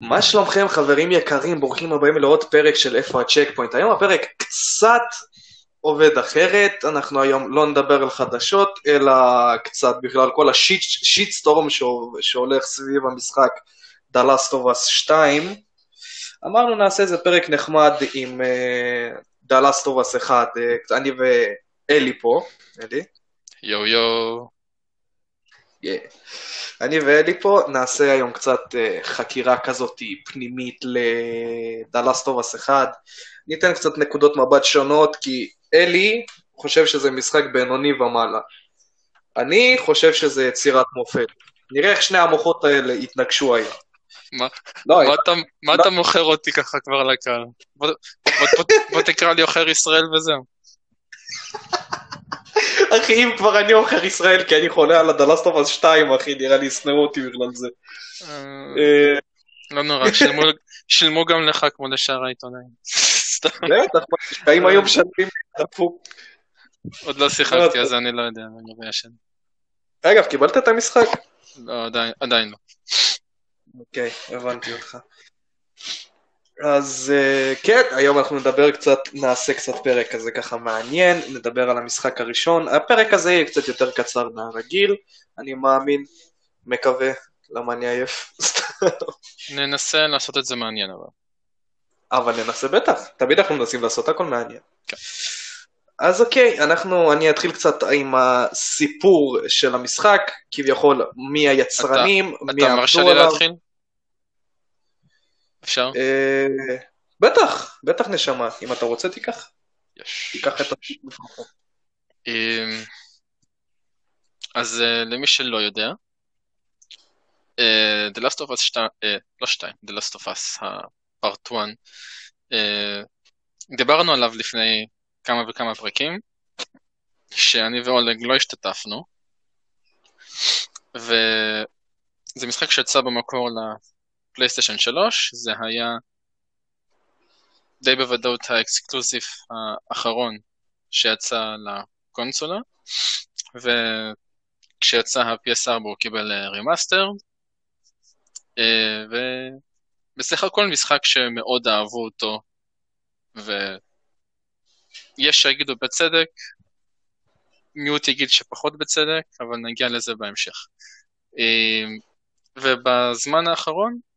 מה שלומכם חברים יקרים, ברוכים הבאים לעוד פרק של איפה הצ'ק פוינט. היום הפרק קצת עובד אחרת, אנחנו היום לא נדבר על חדשות, אלא קצת בכלל כל השיט סטורם שהולך סביב המשחק Us 2. אמרנו נעשה איזה פרק נחמד עם of Us 1, uh, אני ואלי פה, אלי. יו יו. Yeah. אני ואלי פה נעשה היום קצת uh, חקירה כזאת פנימית לדלסטובס 1. ניתן קצת נקודות מבט שונות, כי אלי חושב שזה משחק בינוני ומעלה. אני חושב שזה יצירת מופת. נראה איך שני המוחות האלה יתנגשו היום. מה, לא, מה, אתה, מה לא... אתה מוכר אותי ככה כבר לקהל? בוא, בוא, בוא, בוא תקרא לי עוכר ישראל וזהו. אחי, אם כבר אני עוכר ישראל, כי אני חולה על הדלסטופס 2, אחי, נראה לי ישנאו אותי בגלל זה. אה, לא נורא, שילמו גם לך כמו לשאר העיתונאים. בטח, האם היום משלמים דפוק. עוד לא שיחקתי, אז אני לא יודע, אני לא ישן. אגב, קיבלת את המשחק? לא, עדיין לא. אוקיי, הבנתי אותך. אז uh, כן, היום אנחנו נדבר קצת, נעשה קצת פרק כזה ככה מעניין, נדבר על המשחק הראשון. הפרק הזה יהיה קצת יותר קצר מהרגיל, אני מאמין, מקווה, למה אני עייף. ננסה לעשות את זה מעניין אבל. אבל ננסה בטח, תמיד אנחנו מנסים לעשות הכל מעניין. כן. אז אוקיי, אנחנו, אני אתחיל קצת עם הסיפור של המשחק, כביכול מי היצרנים, אתה, מי אתה מרשה לי להתחיל? אפשר? אה, בטח, בטח נשמה, אם אתה רוצה תיקח. יש. תיקח את אמ, אז אה, למי שלא יודע, אה, The Last of Us 2, לא 2, The Last of Us, ה-Part 1, דיברנו עליו לפני כמה וכמה פרקים, שאני ואולג לא השתתפנו, וזה משחק שיצא במקור פלייסטיישן 3, זה היה די בוודאות ה exclusive האחרון שיצא לקונסולה, וכשיצא ה-PS4 הוא קיבל remaster, אה, ובסך הכל משחק שמאוד אהבו אותו, ויש שיגידו בצדק, מיעוט יגיד שפחות בצדק, אבל נגיע לזה בהמשך. אה, ובזמן האחרון אה,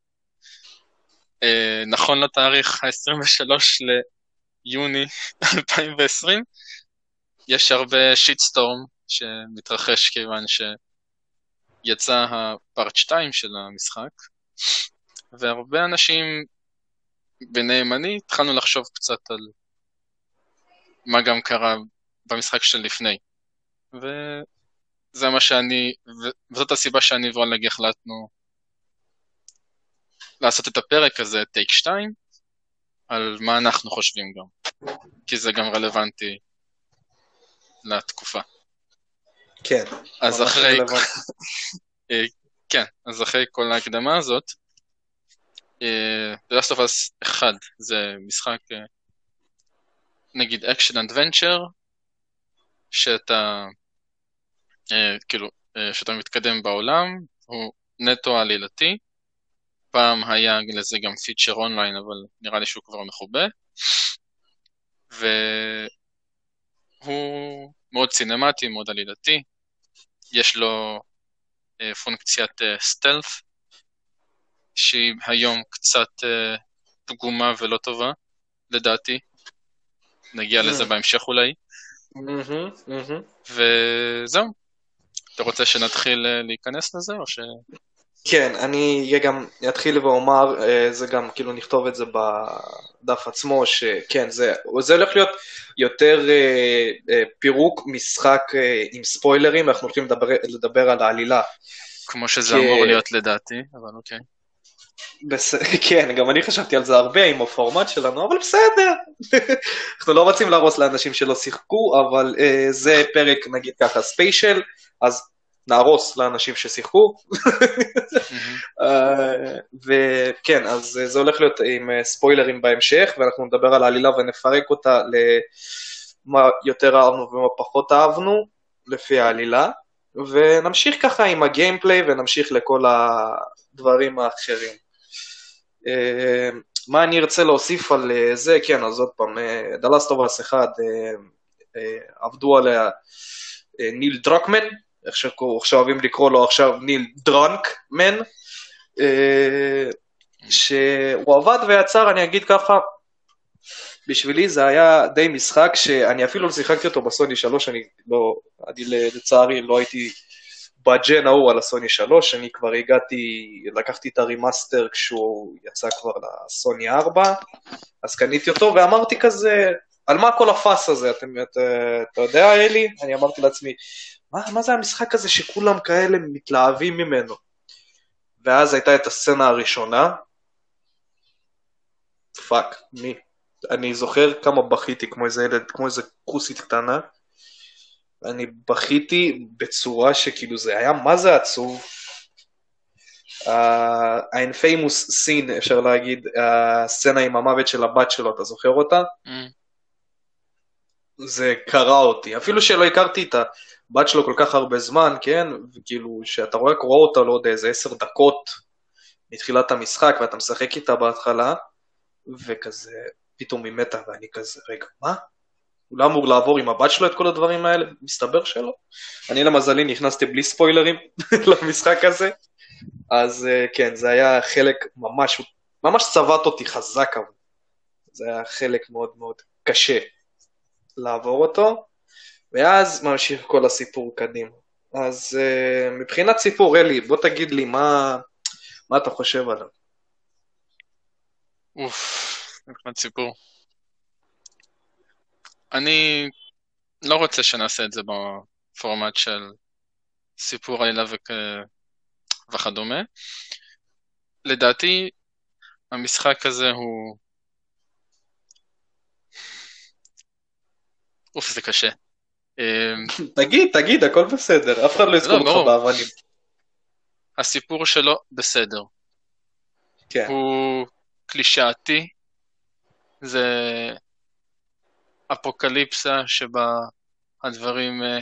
נכון לתאריך ה-23 ליוני 2020, יש הרבה שיטסטורם שמתרחש כיוון שיצא הפארט 2 של המשחק, והרבה אנשים, ביניהם אני, התחלנו לחשוב קצת על מה גם קרה במשחק של לפני. וזה מה שאני, וזאת הסיבה שאני ואולג החלטנו לעשות את הפרק הזה, take 2, על מה אנחנו חושבים גם, כי זה גם רלוונטי לתקופה. כן. אז אחרי... אה, כן, אז אחרי כל ההקדמה הזאת, אה, The Last of Us 1 זה משחק, אה, נגיד action adventure, שאתה, כאילו, שאתה מתקדם בעולם, הוא נטו עלילתי, פעם היה לזה גם פיצ'ר אונליין, אבל נראה לי שהוא כבר מכובה. והוא מאוד סינמטי, מאוד עלילתי. יש לו אה, פונקציית אה, סטלף, שהיא היום קצת אה, פגומה ולא טובה, לדעתי. נגיע לזה mm. בהמשך אולי. Mm-hmm, mm-hmm. וזהו. אתה רוצה שנתחיל אה, להיכנס לזה, או ש... כן, אני גם אתחיל ואומר, אה, זה גם, כאילו נכתוב את זה בדף עצמו, שכן, זה, זה הולך להיות יותר אה, אה, פירוק משחק עם ספוילרים, אנחנו הולכים לדבר, לדבר על העלילה. כמו שזה כי... אמור להיות לדעתי, אבל אוקיי. בס... כן, גם אני חשבתי על זה הרבה עם הפורמט שלנו, אבל בסדר. אנחנו לא רוצים להרוס לאנשים שלא שיחקו, אבל אה, זה פרק, נגיד ככה, ספיישל, אז נהרוס לאנשים ששיחקו. אה, וכן, אז זה הולך להיות עם אה, ספוילרים בהמשך, ואנחנו נדבר על העלילה ונפרק אותה למה יותר אהבנו ומה פחות אהבנו, לפי העלילה, ונמשיך ככה עם הגיימפליי ונמשיך לכל הדברים האחרים. אה, מה אני ארצה להוסיף על זה? כן, אז עוד פעם, Us 1, עבדו עליה ניל דרקמן, איך שעכשיו אוהבים לקרוא לו עכשיו ניל דרנקמן, שהוא עבד ויצר, אני אגיד ככה, בשבילי זה היה די משחק שאני אפילו לא שיחקתי אותו בסוני 3, אני לא, אני לצערי לא הייתי בג'ן ההוא על הסוני 3, אני כבר הגעתי, לקחתי את ה remaster כשהוא יצא כבר לסוני 4, אז קניתי אותו ואמרתי כזה, על מה כל ה fuss הזה, אתם, אתה, אתה יודע אלי? אני אמרתי לעצמי, מה, מה זה המשחק הזה שכולם כאלה מתלהבים ממנו? ואז הייתה את הסצנה הראשונה, fuck me? אני זוכר כמה בכיתי כמו איזה ילד, כמו איזה כוסית קטנה. אני בכיתי בצורה שכאילו זה היה מה זה עצוב. ה-infamous uh, scene אפשר להגיד, הסצנה עם המוות של הבת שלו, אתה זוכר אותה? Mm. זה קרע אותי, אפילו שלא הכרתי את הבת שלו כל כך הרבה זמן, כן? וכאילו, שאתה רואה קורא אותה יודע, איזה עשר דקות מתחילת המשחק ואתה משחק איתה בהתחלה, וכזה, פתאום היא מתה, ואני כזה, רגע, מה? הוא לא אמור לעבור עם הבת שלו את כל הדברים האלה? מסתבר שלא. אני למזלי נכנסתי בלי ספוילרים למשחק הזה, אז אה, כן, זה היה חלק ממש, ממש צבט אותי חזק, אבל זה היה חלק מאוד מאוד קשה לעבור אותו, ואז ממשיך כל הסיפור קדימה. אז uh, מבחינת סיפור, אלי, בוא תגיד לי מה, מה אתה חושב עליו. אוף, מבחינת סיפור. אני לא רוצה שנעשה את זה בפורמט של סיפור עלילה וכ... וכדומה. לדעתי, המשחק הזה הוא... אוף, זה קשה. אמ, תגיד, תגיד, הכל בסדר, אף אחד לא יזכור לא, אותך באבנים. הסיפור שלו בסדר. כן. הוא קלישאתי, זה אפוקליפסה שבה הדברים אה,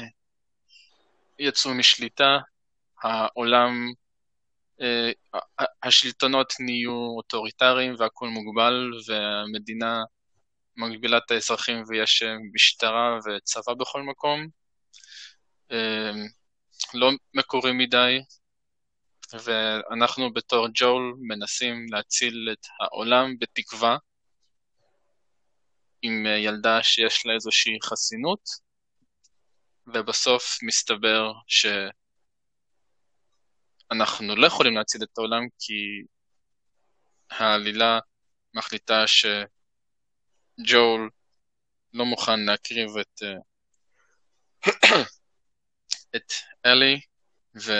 יצאו משליטה, העולם, אה, השלטונות נהיו אוטוריטריים והכול מוגבל והמדינה מגבילה את האזרחים ויש אה, משטרה וצבא בכל מקום. לא מקורי מדי, ואנחנו בתור ג'ול מנסים להציל את העולם בתקווה, עם אה, ילדה שיש לה איזושהי חסינות, ובסוף מסתבר שאנחנו לא יכולים להציל את העולם כי העלילה מחליטה שג'ול לא מוכן להקריב את, אה, את אלי, ו...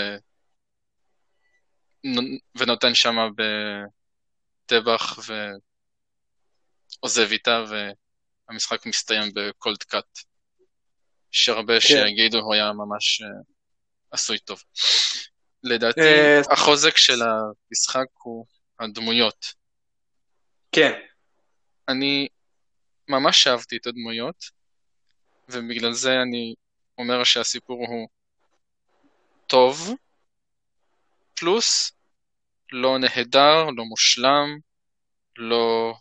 ונותן שמה בטבח ועוזב איתה, והמשחק מסתיים בקולד קאט. שהרבה כן. שיגידו הוא היה ממש uh, עשוי טוב. לדעתי, uh, החוזק של המשחק הוא הדמויות. כן. אני ממש אהבתי את הדמויות, ובגלל זה אני אומר שהסיפור הוא טוב, פלוס לא נהדר, לא מושלם, לא...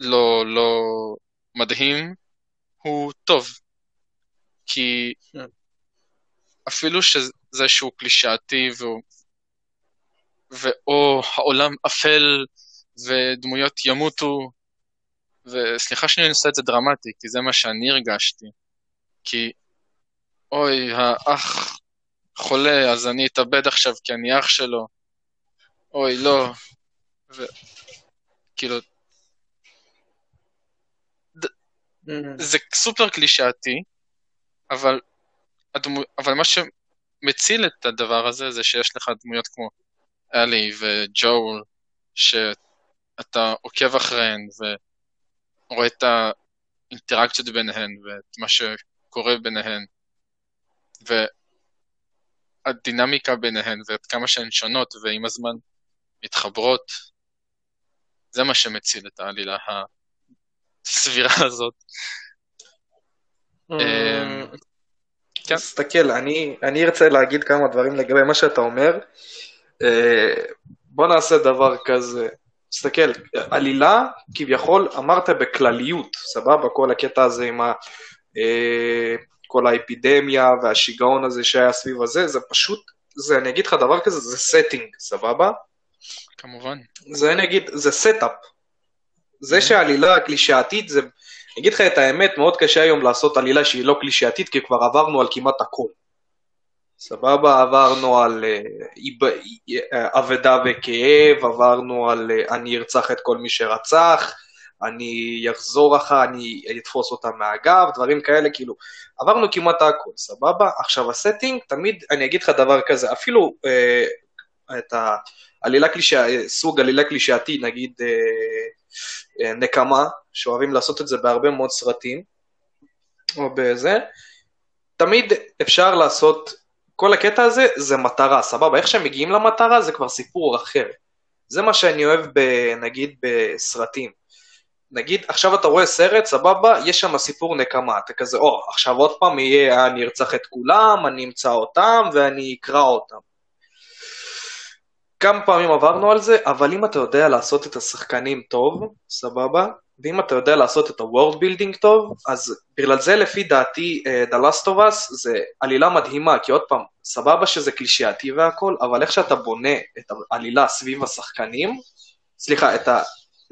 לא, לא מדהים, הוא טוב. כי אפילו שזה שהוא קלישאתי והוא... ואו העולם אפל ודמויות ימותו, וסליחה שאני עושה את זה דרמטי, כי זה מה שאני הרגשתי. כי אוי, האח חולה, אז אני אתאבד עכשיו כי אני אח שלו. אוי, לא. ו... כאילו... ד... Mm-hmm. זה סופר קלישאתי, אבל, הדמו... אבל מה שמציל את הדבר הזה זה שיש לך דמויות כמו אלי וג'ול, שאתה עוקב אחריהן ורואה את האינטראקציות ביניהן ואת מה שקורה ביניהן. ו... הדינמיקה ביניהן ועד כמה שהן שונות ועם הזמן מתחברות, זה מה שמציל את העלילה הסבירה הזאת. אמ, כן. תסתכל, אני, אני ארצה להגיד כמה דברים לגבי מה שאתה אומר. אה, בוא נעשה דבר כזה. תסתכל, עלילה, כביכול, אמרת בכלליות, סבבה? כל הקטע הזה עם ה... אה, כל האפידמיה והשיגעון הזה שהיה סביב הזה, זה פשוט, זה, אני אגיד לך דבר כזה, זה setting, סבבה? כמובן. זה אני אגיד, זה setup. זה שהעלילה הקלישאתית, זה, אני אגיד לך את האמת, מאוד קשה היום לעשות עלילה שהיא לא קלישאתית, כי כבר עברנו על כמעט הכל. סבבה, עברנו על אה, אה, אבדה וכאב, עברנו על אה, אני ארצח את כל מי שרצח, אני אחזור אחר, אני אתפוס אותה מהגב, דברים כאלה, כאילו, עברנו כמעט הכל, סבבה? עכשיו ה setting, תמיד, אני אגיד לך דבר כזה, אפילו אה, את העלילה קלישאה, סוג עלילה קלישאתי, נגיד אה, אה, נקמה, שאוהבים לעשות את זה בהרבה מאוד סרטים, או בזה, תמיד אפשר לעשות, כל הקטע הזה זה מטרה, סבבה? איך שהם מגיעים למטרה זה כבר סיפור אחר. זה מה שאני אוהב, ב, נגיד, בסרטים. נגיד, עכשיו אתה רואה סרט, סבבה, יש שם סיפור נקמה, אתה כזה, או, עכשיו עוד פעם יהיה, אני ארצח את כולם, אני אמצא אותם ואני אקרא אותם. כמה פעמים עברנו על זה, אבל אם אתה יודע לעשות את השחקנים טוב, סבבה, ואם אתה יודע לעשות את ה-World Building טוב, אז בגלל זה לפי דעתי uh, The Last of Us זה עלילה מדהימה, כי עוד פעם, סבבה שזה קלישאתי והכל, אבל איך שאתה בונה את העלילה סביב השחקנים, סליחה, את, ה,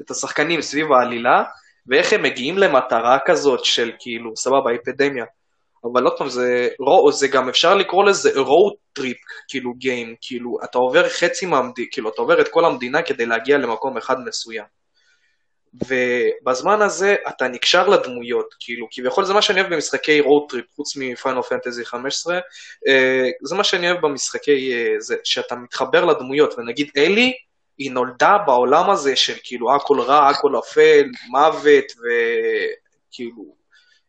את השחקנים סביב העלילה, ואיך הם מגיעים למטרה כזאת של כאילו, סבבה, אפידמיה. אבל עוד פעם, זה, זה גם אפשר לקרוא לזה road trip, כאילו גיים, כאילו, אתה עובר חצי מהמדינה, כאילו, אתה עובר את כל המדינה כדי להגיע למקום אחד מסוים. ובזמן הזה אתה נקשר לדמויות, כאילו, כביכול זה מה שאני אוהב במשחקי trip, חוץ מפיינל פנטזי 15, זה מה שאני אוהב במשחקי, uh, זה, שאתה מתחבר לדמויות, ונגיד אלי, היא נולדה בעולם הזה של כאילו הכל רע, הכל אפל, מוות, וכאילו,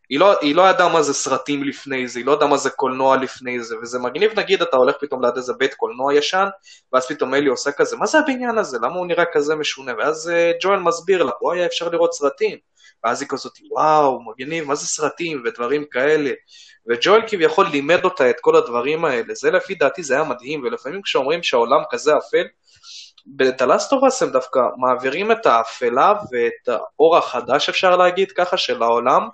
היא לא, היא לא ידעה מה זה סרטים לפני זה, היא לא ידעה מה זה קולנוע לפני זה, וזה מגניב, נגיד, אתה הולך פתאום ליד איזה בית קולנוע ישן, ואז פתאום אלי עושה כזה, מה זה הבניין הזה? למה הוא נראה כזה משונה? ואז uh, ג'ואל מסביר לה, פה היה אפשר לראות סרטים. ואז היא כזאת, וואו, מגניב, מה זה סרטים ודברים כאלה. וג'ואל כביכול לימד אותה את כל הדברים האלה, זה לפי דעתי זה היה מדהים, ולפעמים כשאומרים שהעולם כזה אפל, בדלסטובס הם דווקא מעבירים את האפלה ואת האור החדש, אפשר להגיד ככה, של העולם,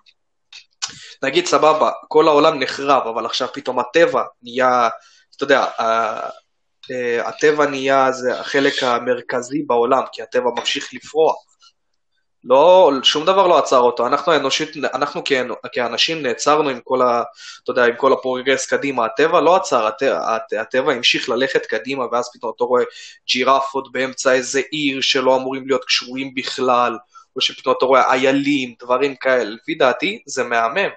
נגיד סבבה, כל העולם נחרב, אבל עכשיו פתאום הטבע נהיה, אתה יודע, הטבע נהיה זה החלק המרכזי בעולם, כי הטבע ממשיך לפרוח. לא, שום דבר לא עצר אותו, אנחנו האנושית, אנחנו כאנשים נעצרנו עם כל ה... אתה יודע, עם כל הפרוגרס קדימה, הטבע לא עצר, הטבע, הטבע המשיך ללכת קדימה, ואז פתאום אתה רואה ג'ירפות באמצע איזה עיר שלא אמורים להיות קשורים בכלל, או שפתאום אתה רואה איילים, דברים כאלה, לפי דעתי זה מהמם.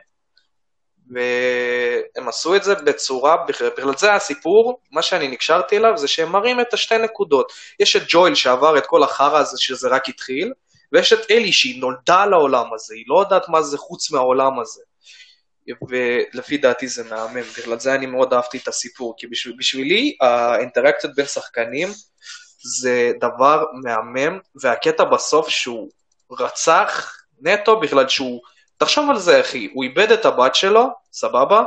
והם עשו את זה בצורה, בגלל זה הסיפור, מה שאני נקשרתי אליו זה שהם מראים את השתי נקודות. יש את ג'ויל שעבר את כל החרא הזה שזה רק התחיל, ויש את אלי שהיא נולדה לעולם הזה, היא לא יודעת מה זה חוץ מהעולם הזה. ולפי דעתי זה מהמם, בגלל זה אני מאוד אהבתי את הסיפור, כי בשביל, בשבילי האינטראקציות בין שחקנים זה דבר מהמם, והקטע בסוף שהוא רצח נטו בגלל שהוא תחשוב על זה, אחי, הוא איבד את הבת שלו, סבבה?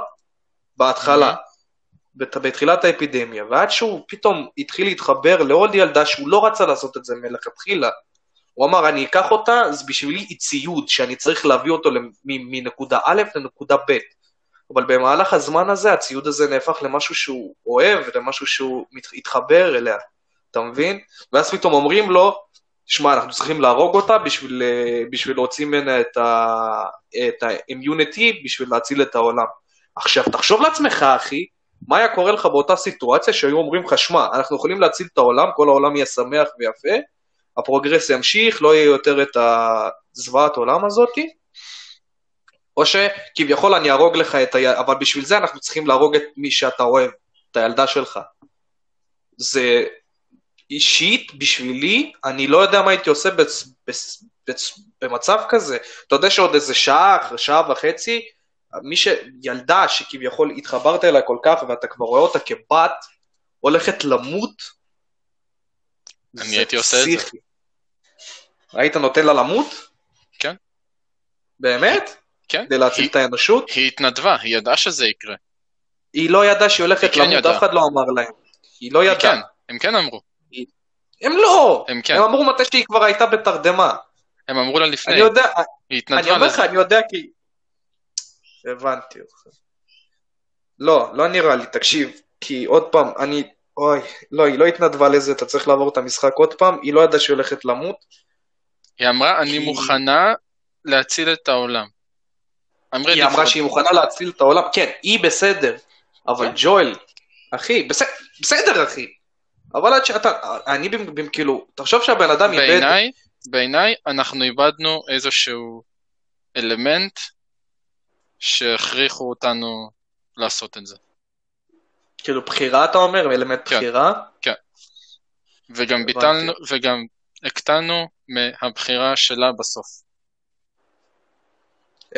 בהתחלה, mm-hmm. בתחילת האפידמיה, ועד שהוא פתאום התחיל להתחבר לעוד ילדה שהוא לא רצה לעשות את זה מלכתחילה. הוא אמר, אני אקח אותה, זה בשבילי היא ציוד שאני צריך להביא אותו מנקודה א' לנקודה ב'. אבל במהלך הזמן הזה, הציוד הזה נהפך למשהו שהוא אוהב, למשהו שהוא מתחבר אליה, אתה מבין? ואז פתאום אומרים לו, שמע, אנחנו צריכים להרוג אותה בשביל, אה, בשביל להוציא ממנה את, את ה-immunity, בשביל להציל את העולם. עכשיו, תחשוב לעצמך, אחי, מה היה קורה לך באותה סיטואציה שהיו אומרים לך, שמע, אנחנו יכולים להציל את העולם, כל העולם יהיה שמח ויפה, הפרוגרס ימשיך, לא יהיה יותר את הזוועת עולם הזאתי, או שכביכול אני אהרוג לך את ה... אבל בשביל זה אנחנו צריכים להרוג את מי שאתה אוהב, את הילדה שלך. זה אישית, בשבילי, אני לא יודע מה הייתי עושה בצ, בצ, בצ, במצב כזה. אתה יודע שעוד איזה שעה, שעה וחצי, מי ש... ילדה שכביכול התחברת אליה כל כך ואתה כבר רואה אותה כבת, הולכת למות, אני הייתי עושה את זה. היית נותן לה למות? כן. באמת? כן. כדי להציל היא, את האנושות? היא התנדבה, היא ידעה שזה יקרה. היא לא ידעה שהיא הולכת כן למות. אף אחד לא אמר להם. היא לא ידעה. כן, הם כן אמרו. הם לא! הם כן. הם אמרו מתי שהיא כבר הייתה בתרדמה. הם אמרו לה לפני, אני יודע, היא אני התנדבה אומר לך, לזה. אני יודע כי... הבנתי אותך. לא, לא נראה לי, תקשיב, כי עוד פעם, אני... אוי, לא, היא לא התנדבה לזה, אתה צריך לעבור את המשחק עוד פעם, היא לא ידעה שהיא הולכת למות. היא אמרה, אני כי- מוכנה להציל את העולם. Ready היא אמרה שהיא it." מוכנה להציל את העולם, כן, היא בסדר, אבל כן. ג'ואל, אחי, בסדר, בסדר אחי, אבל עד שאתה, אני כאילו, תחשוב שהבן אדם איבד, בעיניי, בעיניי אנחנו איבדנו איזשהו אלמנט שהכריחו אותנו לעשות את זה. כאילו בחירה אתה אומר, אלמנט כן. בחירה, וגם הבנתי. ביטלנו, וגם הקטנו מהבחירה שלה בסוף.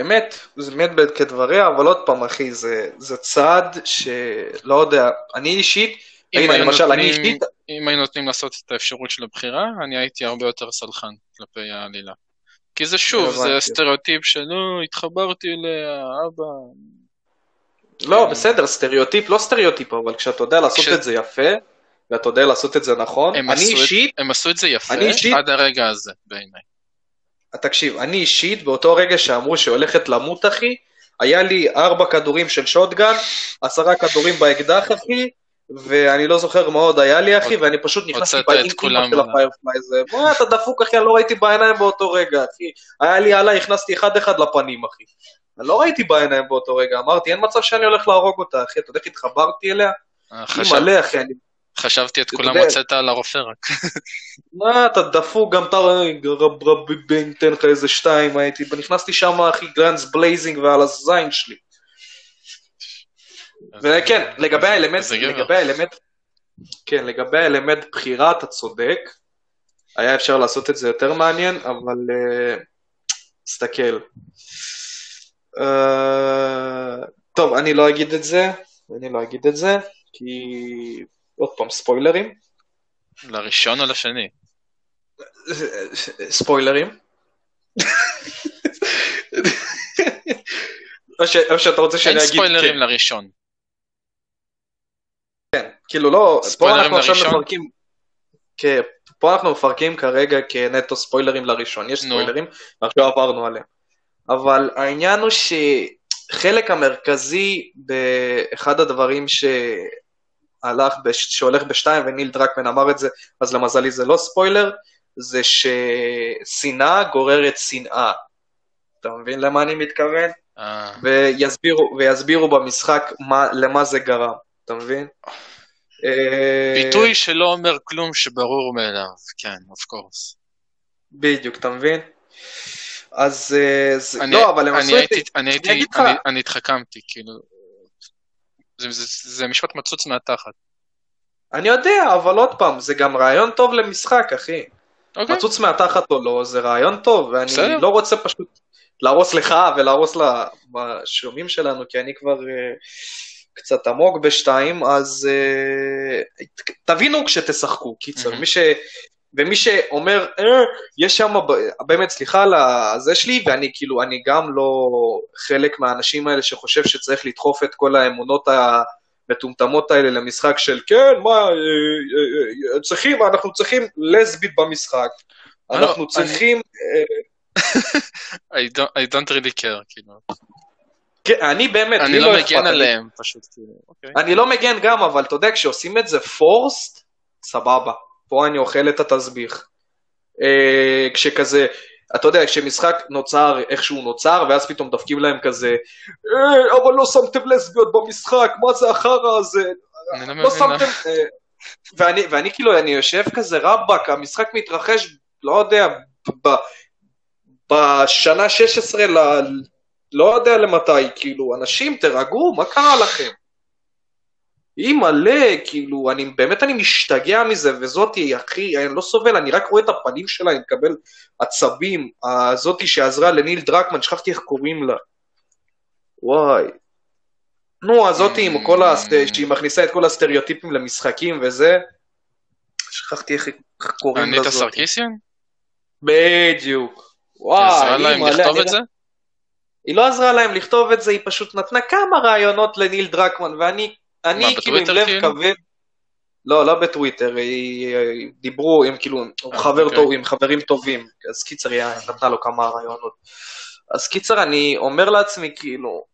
אמת, זה אמת כדבריה, אבל עוד פעם אחי, זה, זה צעד שלא יודע, אני אישית, הנה היו למשל, אני אישית, אם היינו נותנים לעשות את האפשרות של הבחירה, אני הייתי הרבה יותר סלחן כלפי העלילה. כי זה שוב, זה. סטריאוטיפ של "לא, התחברתי אליה, אבא. לא בסדר, סטריאוטיפ, לא סטריאוטיפ, אבל כשאתה יודע לעשות את זה יפה, ואתה יודע לעשות את זה נכון, אני אישית, הם עשו את זה יפה עד הרגע הזה, בעיניי. תקשיב, אני אישית, באותו רגע שאמרו שהולכת למות, אחי, היה לי ארבע כדורים של שוטגן, עשרה כדורים באקדח, אחי, ואני לא זוכר מה עוד היה לי, אחי, ואני פשוט נכנסתי באינטימה של על ה- הפיירפליי זה. מה, אתה דפוק, אחי, אני לא ראיתי בעיניים באותו רגע, אחי. היה לי עליי, הכנסתי אחד-אחד לפנים, אחי. אני לא ראיתי בעיניים באותו רגע, אמרתי, אין מצב שאני הולך להרוג אותה, אחי, אתה יודע איך התחברתי אליה? אה, מלא, אחי, אני חשבתי את כולם הוצאת על הרופא רק. מה, אתה דפוק, גם אתה רב רבי בן, תן לך איזה שתיים, הייתי, נכנסתי שם, אחי, גרנדס בלייזינג ועל הזין שלי. וכן, לגבי האלמנט. לגבי האלמנט, כן, לגבי האלמנט בחירה, אתה צודק. היה אפשר לעשות את זה יותר מעניין, אבל אה, תסתכל. אה, טוב, אני לא אגיד את זה, אני לא אגיד את זה, כי עוד פעם, ספוילרים. לראשון או לשני? ספוילרים. או, ש, או שאתה רוצה שאני אין אגיד, ספוילרים כן, לראשון. כאילו לא, פה אנחנו עכשיו לראשון? מפרקים, כן, פה אנחנו מפרקים כרגע כנטו ספוילרים לראשון, יש. ספוילרים, ועכשיו עברנו עליהם. אבל העניין הוא שחלק המרכזי באחד הדברים שהלך, בש... שהולך בשתיים, וניל דרקמן אמר את זה, אז למזלי זה לא ספוילר, זה ששנאה גוררת שנאה. אתה מבין למה אני מתכוון? אה, ויסבירו, ויסבירו במשחק מה, למה זה גרם, אתה מבין? אה, ביטוי שלא אומר כלום שברור מאליו, כן, אוף קורס. בדיוק, אתה מבין? אז אה, זה, אני- לא, אבל הם אני עשו את זה, אני הייתי, לך. אני- אני התחכמתי, כאילו, זה- זה- זה משפט מצוץ מהתחת. אני יודע, אבל עוד פעם, זה גם רעיון טוב למשחק, אחי. אוקיי, מצוץ מהתחת או לא, זה רעיון טוב, ואני בסדר. לא רוצה פשוט להרוס לך ולהרוס לשומעים שלנו, כי אני כבר אה, קצת עמוק בשתיים, אז אה, תבינו כשתשחקו, קיצר, מהמם. מי ש... ומי שאומר, אה, יש שם, באמת, סליחה על הזה שלי, ואני כאילו, אני גם לא חלק מהאנשים האלה שחושב שצריך לדחוף את כל האמונות המטומטמות האלה למשחק של כן, מה, אה, אה, אה, צריכים, אנחנו צריכים לסבית במשחק, לא, אנחנו צריכים, I don't really care, כאילו. כן, אני באמת, אני לא אכפת, מגן עליהם, פשוט, כאילו. אני לא מגן גם, אבל אתה יודע, כשעושים את זה פורסט, סבבה. פה אני אוכל את התסביך. אה, כשכזה, אתה יודע, כשמשחק נוצר איך שהוא נוצר, ואז פתאום דופקים להם כזה, אה, אבל לא שמתם לסביות במשחק, מה זה החרא הזה? לא לא. שמתם... אה, ואני, ואני כאילו, אני יושב כזה, רבאק, המשחק מתרחש, לא יודע, בשנה 16 ל... לא יודע למתי, כאילו, אנשים, תירגעו, מה קרה לכם? היא מלא, כאילו, אני באמת אני משתגע מזה, וזאתי, אחי, אני לא סובל, אני רק רואה את הפנים שלה, אני מקבל עצבים, הזאתי שעזרה לניל דרקמן, שכחתי איך קוראים לה. וואי. נו, הזאתי עם כל ה... שהיא מכניסה את כל הסטריאוטיפים למשחקים וזה. שכחתי איך קוראים לזאתי. סרקיסיאן? בדיוק. היא וואי, עזרה היא להם מלא, לכתוב אני את זה? היא לא עזרה להם לכתוב את זה, היא פשוט נתנה כמה רעיונות לניל דרקמן, ואני אני מה, כאילו עם לב כאילו? כבד. לא, לא בטוויטר, היא- היא- דיברו עם כאילו, הוא אה, חבר אוקיי. טוב, עם חברים טובים, אז קיצר היא נתנה לו כמה רעיונות. אז קיצר, אני אומר לעצמי, כאילו,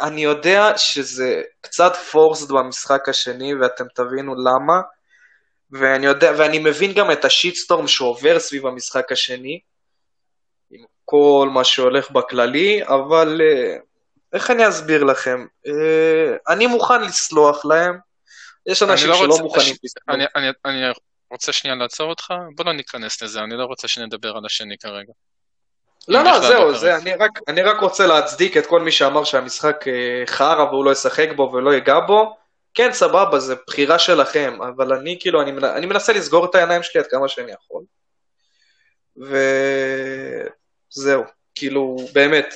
אני יודע שזה קצת פורסד במשחק השני, ואתם תבינו למה, ואני יודע, ואני מבין גם את השיטסטורם שעובר סביב המשחק השני, כל מה שהולך בכללי, אבל אה, איך אני אסביר לכם? אה, אני מוכן לסלוח להם, יש אנשים לא שלא מוכנים לסלוח. אני, אני, אני רוצה שנייה לעצור אותך, בוא לא ניכנס לזה, אני לא רוצה שנדבר על השני כרגע. לא, לא, זהו. זה, אני, רק, אני רק רוצה להצדיק את כל מי שאמר שהמשחק אה, חרא והוא לא ישחק בו ולא ייגע בו. כן, סבבה, זה בחירה שלכם, אבל אני כאילו, אני, אני מנסה לסגור את העיניים שלי עד כמה שאני יכול. וזהו, כאילו, באמת,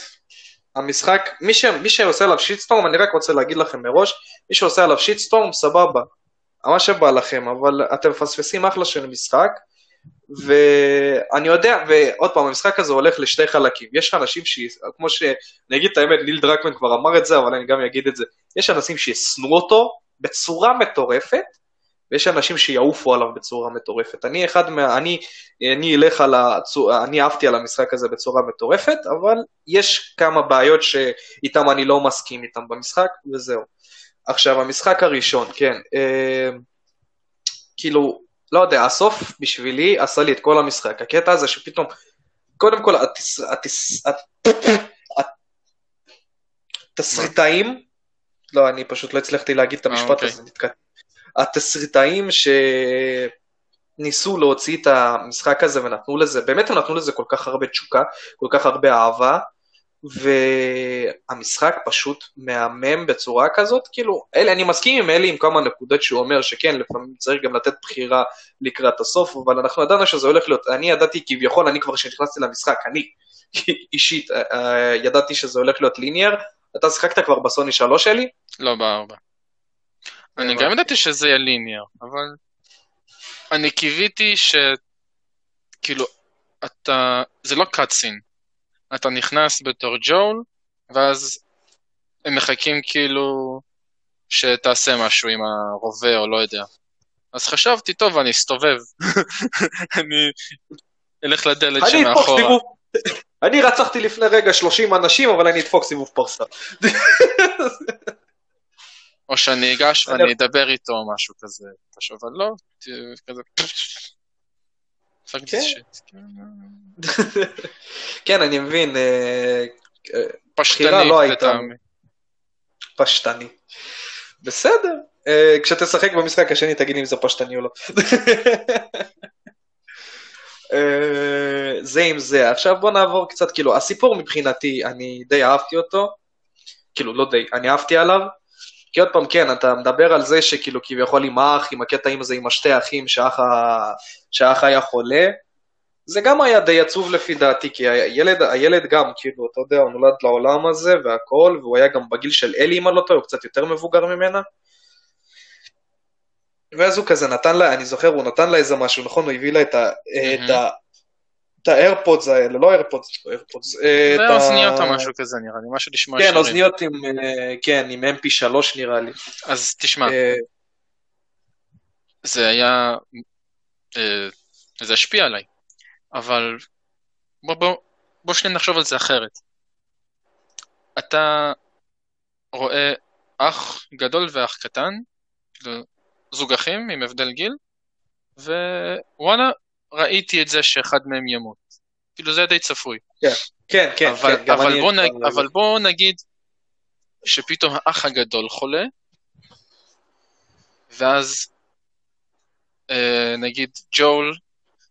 המשחק, מי, ש... מי שעושה עליו שיטסטורם, אני רק רוצה להגיד לכם מראש, מי שעושה עליו שיטסטורם, סבבה, מה שבא לכם, אבל אתם מפספסים אחלה של משחק, ואני יודע, ועוד פעם, המשחק הזה הולך לשתי חלקים. יש אנשים ש... כמו ש... אני אגיד את האמת, ניל דרקמן כבר אמר את זה, אבל אני גם אגיד את זה. יש אנשים שישנאו אותו בצורה מטורפת, ויש אנשים שיעופו עליו בצורה מטורפת. אני אחד מה... אני, אני אלך על הצורה... אני אהבתי על המשחק הזה בצורה מטורפת, אבל יש כמה בעיות שאיתם אני לא מסכים איתם במשחק, וזהו. עכשיו, המשחק הראשון, כן. אה... כאילו, לא יודע, הסוף בשבילי עשה לי את כל המשחק. הקטע הזה שפתאום, קודם כל, התס... התס... הת- התסריטאים, לא, אני פשוט לא הצלחתי להגיד את אה, המשפט אוקיי. הזה, נתקעתי. התסריטאים שניסו להוציא את המשחק הזה ונתנו לזה, באמת הם נתנו לזה כל כך הרבה תשוקה, כל כך הרבה אהבה, והמשחק פשוט מהמם בצורה כזאת, כאילו, אלה, אני מסכים עם אלי עם כמה נקודות שהוא אומר שכן, לפעמים צריך גם לתת בחירה לקראת הסוף, אבל אנחנו ידענו שזה הולך להיות, אני ידעתי כביכול, אני כבר כשנכנסתי למשחק, אני אישית אה, אה, ידעתי שזה הולך להיות ליניאר, אתה שיחקת כבר בסוני 3 שלי? לא בארבע. אני. גם ידעתי שזה יהיה ליניאר, אבל אני קיוויתי ש... כאילו, אתה... זה לא קאטסין. אתה נכנס בתור ג'ול, ואז הם מחכים כאילו שתעשה משהו עם הרובה או לא יודע. אז חשבתי, טוב, אני אסתובב. אני אלך לדלת אני אדפוק שמאחורה. סיבוב, אני רצחתי לפני רגע 30 אנשים, אבל אני אדפוק סיבוב פרסה. או שאני אגש אני- ואני אדבר איתו או משהו כזה. אבל לא, כזה... כן. כן. אני מבין, אה, אה, פשטני לא הייתה. פשטני. בסדר, אה, כשתשחק במשחק השני תגיד אם זה פשטני או לא. אה, זה עם זה. עכשיו בוא נעבור קצת, כאילו, הסיפור מבחינתי, אני די אהבתי אותו. כאילו, לא די, אני אהבתי עליו. כי עוד פעם, כן, אתה מדבר על זה שכאילו כביכול עם האח, עם הקטעים הזה עם השתי אחים, שהאח, ה- שהאח היה חולה. זה גם היה די עצוב לפי דעתי, כי הילד, הילד גם, כאילו, אתה יודע, הוא נולד לעולם הזה והכל, והוא היה גם בגיל של אלי, אם אני לא טועה, הוא קצת יותר מבוגר ממנה. ואז הוא כזה נתן לה, אני זוכר, הוא נתן לה איזה משהו, נכון? הוא הביא לה את ה... את ה... את האיירפודס האלה, לא איירפודס, לא איירפודס. זה אוזניות או משהו כזה נראה לי, משהו לשמוע כן, שירים. אוזניות עם, אה, כן, עם mp3 נראה לי. אז תשמע, אה, זה היה... אה, זה השפיע עליי, אבל בוא, בוא, בוא שניה נחשוב על זה אחרת. אתה רואה אח גדול ואח קטן, זוג אחים עם הבדל גיל, ווואלה, ראיתי את זה שאחד מהם ימות. כאילו זה די צפוי. כן, כן, אבל, כן, אבל. בוא נג, אבל בוא נגיד שפתאום האח הגדול חולה, ואז אה, נגיד ג'ול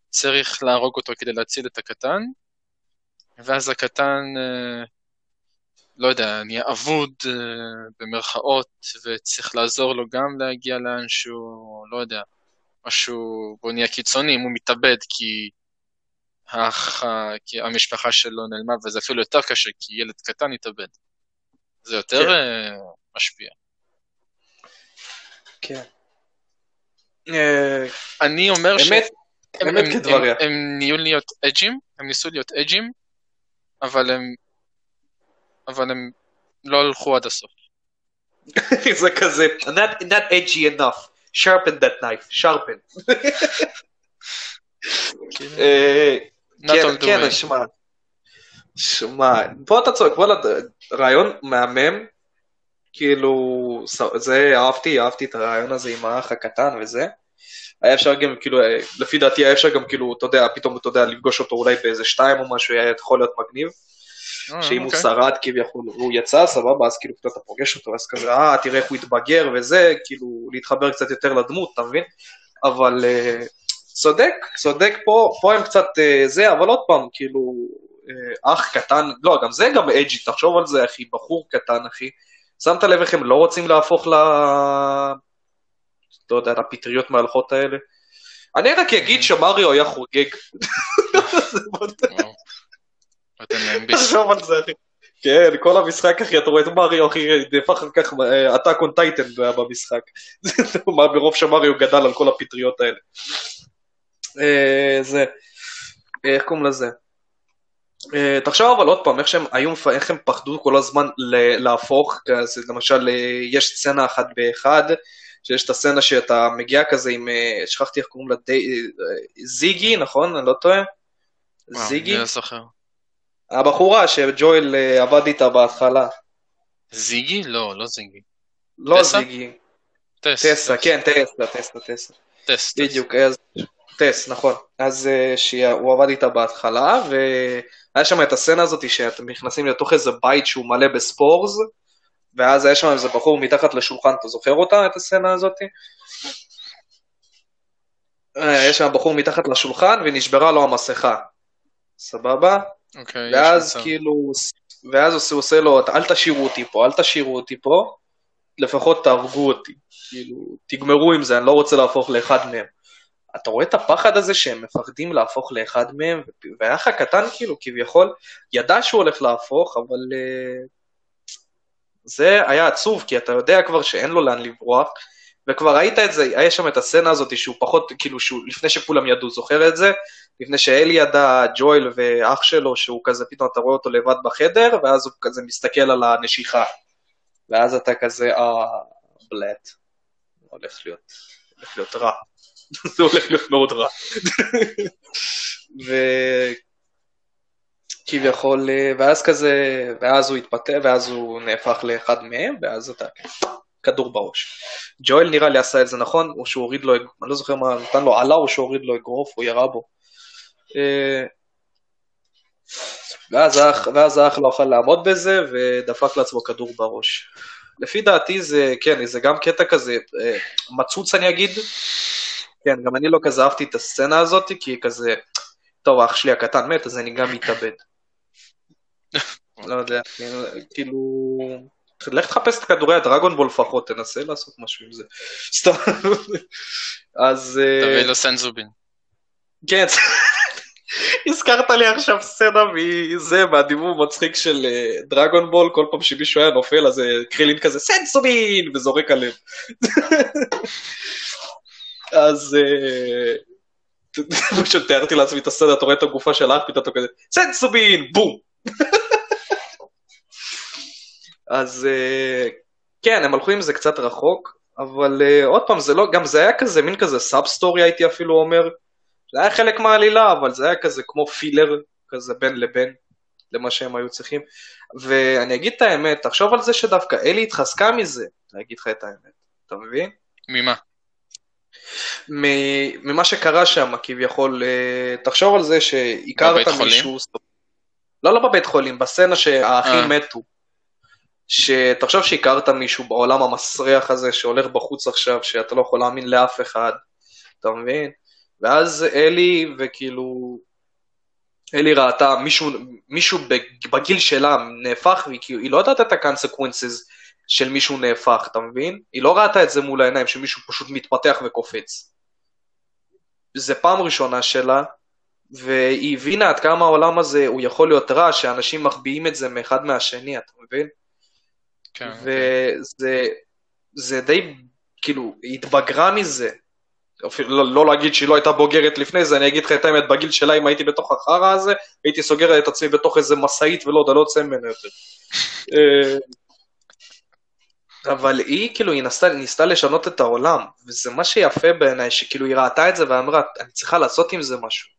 צריך להרוג אותו כדי להציל את הקטן, ואז הקטן, אה, לא יודע, נהיה אבוד אה, במרכאות, וצריך לעזור לו גם להגיע לאנשהו, לא יודע, משהו, בוא נהיה קיצוני, אם הוא מתאבד כי האח, כי המשפחה שלו נעלמה, וזה אפילו יותר קשה, כי ילד קטן התאבד. זה יותר כן. אה, משפיע. כן. אה, אני אומר ש... אמת, הם, אמת הם, כדבריה. הם, הם נהיו להיות אג'ים, הם ניסו להיות אג'ים, אבל הם, אבל הם לא הלכו עד הסוף. זה כזה, not, not edgy enough, sharpen that knife, sharpen. אה, כן, כן. שמע, שמע, פה אתה צודק, וואלה, רעיון מהמם, כאילו, זה, אהבתי, אהבתי את הרעיון הזה עם האח הקטן וזה. היה אפשר גם, כאילו, אה, לפי דעתי היה אפשר גם, כאילו, אתה יודע, פתאום, אתה יודע, לפגוש אותו אולי באיזה שתיים או משהו, היה יכול להיות מגניב. אה, שאם הוא אוקיי. שרד כביכול, הוא יצא, סבבה, אז כאילו אתה פוגש אותו, אז כזה, אה, תראה איך הוא התבגר וזה, כאילו, להתחבר קצת יותר לדמות, אתה מבין? אבל אה, צודק, צודק פה, פה הם קצת אה, זה, אבל עוד פעם, כאילו, אח קטן, לא, גם זה גם אג'י, תחשוב על זה, אחי, בחור קטן, אחי. שמת לב איך הם לא רוצים להפוך ל... לא יודע, לפטריות מהלכות האלה? אני רק אגיד שמריו היה חוגג. תחשוב על זה, אחי. כן, כל המשחק, אחי, אתה רואה את מריו, אחי, נהפך אחר כך עתק און טייטן במשחק. ברוב שמריו גדל על כל הפטריות האלה. אה, זה, אה, איך קוראים לזה? אה, תחשוב אבל עוד פעם, איך שהם היו, איך הם פחדו כל הזמן להפוך, אז למשל, אה, יש סצנה אחת באחד, שיש את הסצנה שאתה מגיע כזה עם, אה, שכחתי איך קוראים לה, אה, זיגי, נכון? אני לא טועה? זיגי? הבחורה שג'ואל אה, עבד איתה בהתחלה. זיגי? לא, לא זיגי. לא טסה? זיגי, טס. טסה, טס, כן, טסה, טסה, טסה. טס. טס. בדיוק, אז, טס, נכון. אז אה, שהוא עבד איתה בהתחלה, והיה שם את הסצנה הזאת שאתם נכנסים לתוך איזה בית שהוא מלא בספורס, ואז היה שם איזה בחור מתחת לשולחן, אתה זוכר אותה, את הסצנה הזאת? אה, יש שם בחור מתחת לשולחן ונשברה לו המסכה. סבבה? אוקיי, ואז. כאילו, ואז הוא עושה- לו, אל תשאירו אותי פה, אל תשאירו אותי פה, לפחות תהרגו אותי. כאילו, תגמרו עם זה, אני לא רוצה להפוך לאחד מהם. אתה רואה את הפחד הזה שהם מפחדים להפוך לאחד מהם, והאח הקטן כאילו, כביכול, ידע שהוא הולך להפוך, אבל uh, זה היה עצוב, כי אתה יודע כבר שאין לו לאן לברוח, וכבר ראית את זה, היה שם את הסצנה הזאת שהוא פחות, כאילו, שהוא, לפני שכולם ידעו, זוכר את זה? לפני שאלי ידע, ג'ויל ואח שלו, שהוא כזה, פתאום אתה רואה אותו לבד בחדר, ואז הוא כזה מסתכל על הנשיכה. ואז אתה כזה, אה, בלט. הולך להיות, הולך להיות רע. זה הולך להיות מאוד רע. וכביכול, ואז כזה, ואז הוא התפטר, ואז הוא נהפך לאחד מהם, ואז אתה, כדור בראש. ג'ואל נראה לי עשה את זה נכון, או שהוא הוריד לו, אני לא זוכר מה, נתן לו עלה או שהוא הוריד לו אגרוף, או ירה בו. אה, ואז האח, ואז האח לא יכול לעמוד בזה, ודפק לעצמו כדור בראש. לפי דעתי זה, כן, זה גם קטע כזה, אה, מצוץ אני אגיד, כן, גם אני לא כזה אהבתי את הסצנה הזאת, כי כזה, טוב, אח שלי הקטן מת, אז אני גם מתאבד. לא יודע, כאילו, לך תחפש את כדורי הדרגון בול לפחות, תנסה לעשות משהו עם זה. סתם. אז... אה, תביא לו סנזובין. כן, הזכרת לי עכשיו סצנה מזה, מהדימום המצחיק של אה, דרגון בול, כל פעם שמישהו היה נופל, אז אה, קרילין כזה, סנסובין! וזורק עליהם. אז פשוט תיארתי לעצמי את הסצנה, אתה רואה את הגופה של פתאום אתה כזה, סנסובין! בום! אז אה, כן, הם הלכו עם זה קצת רחוק, אבל אה, עוד פעם, זה לא, גם זה היה כזה, מין כזה סאב סטורי הייתי אפילו אומר. זה היה חלק מהעלילה, אבל זה היה כזה כמו פילר, כזה בין לבין, למה שהם היו צריכים. ואני אגיד את האמת, תחשוב על זה שדווקא אלי התחזקה מזה, אני אגיד לך את האמת, אתה מבין? ממה? ממה שקרה שם, כביכול, אה, תחשוב על זה שהכרת? מישהו... לא, לא בבית חולים, בסצנה שהאחים. מתו. שתחשוב שהכרת מישהו בעולם המסריח הזה שהולך בחוץ עכשיו, שאתה לא יכול להאמין לאף אחד, אתה מבין? ואז אלי, וכאילו, אלי ראתה מישהו, מישהו בג- בגיל שלה נהפך, והיא כאילו, לא יודעת את ה-consequences של מישהו נהפך, אתה מבין? היא לא ראתה את זה מול העיניים, שמישהו פשוט מתפתח וקופץ. זה פעם ראשונה שלה, והיא הבינה עד כמה העולם הזה הוא יכול להיות רע, שאנשים מחביאים את זה מאחד מהשני, אתה מבין? כן. וזה זה די, כאילו, היא התבגרה מזה. אפילו לא, לא להגיד שהיא לא הייתה בוגרת לפני זה, אני אגיד לך את האמת, בגיל שלה, אם הייתי בתוך החרא הזה, הייתי סוגר את עצמי בתוך איזה משאית ולא יודע, לא יוצא ממנו יותר. אה, אבל היא כאילו, היא נסתה, ניסתה לשנות את העולם, וזה מה שיפה בעיניי, שכאילו היא ראתה את זה ואמרה, אני צריכה לעשות עם זה משהו.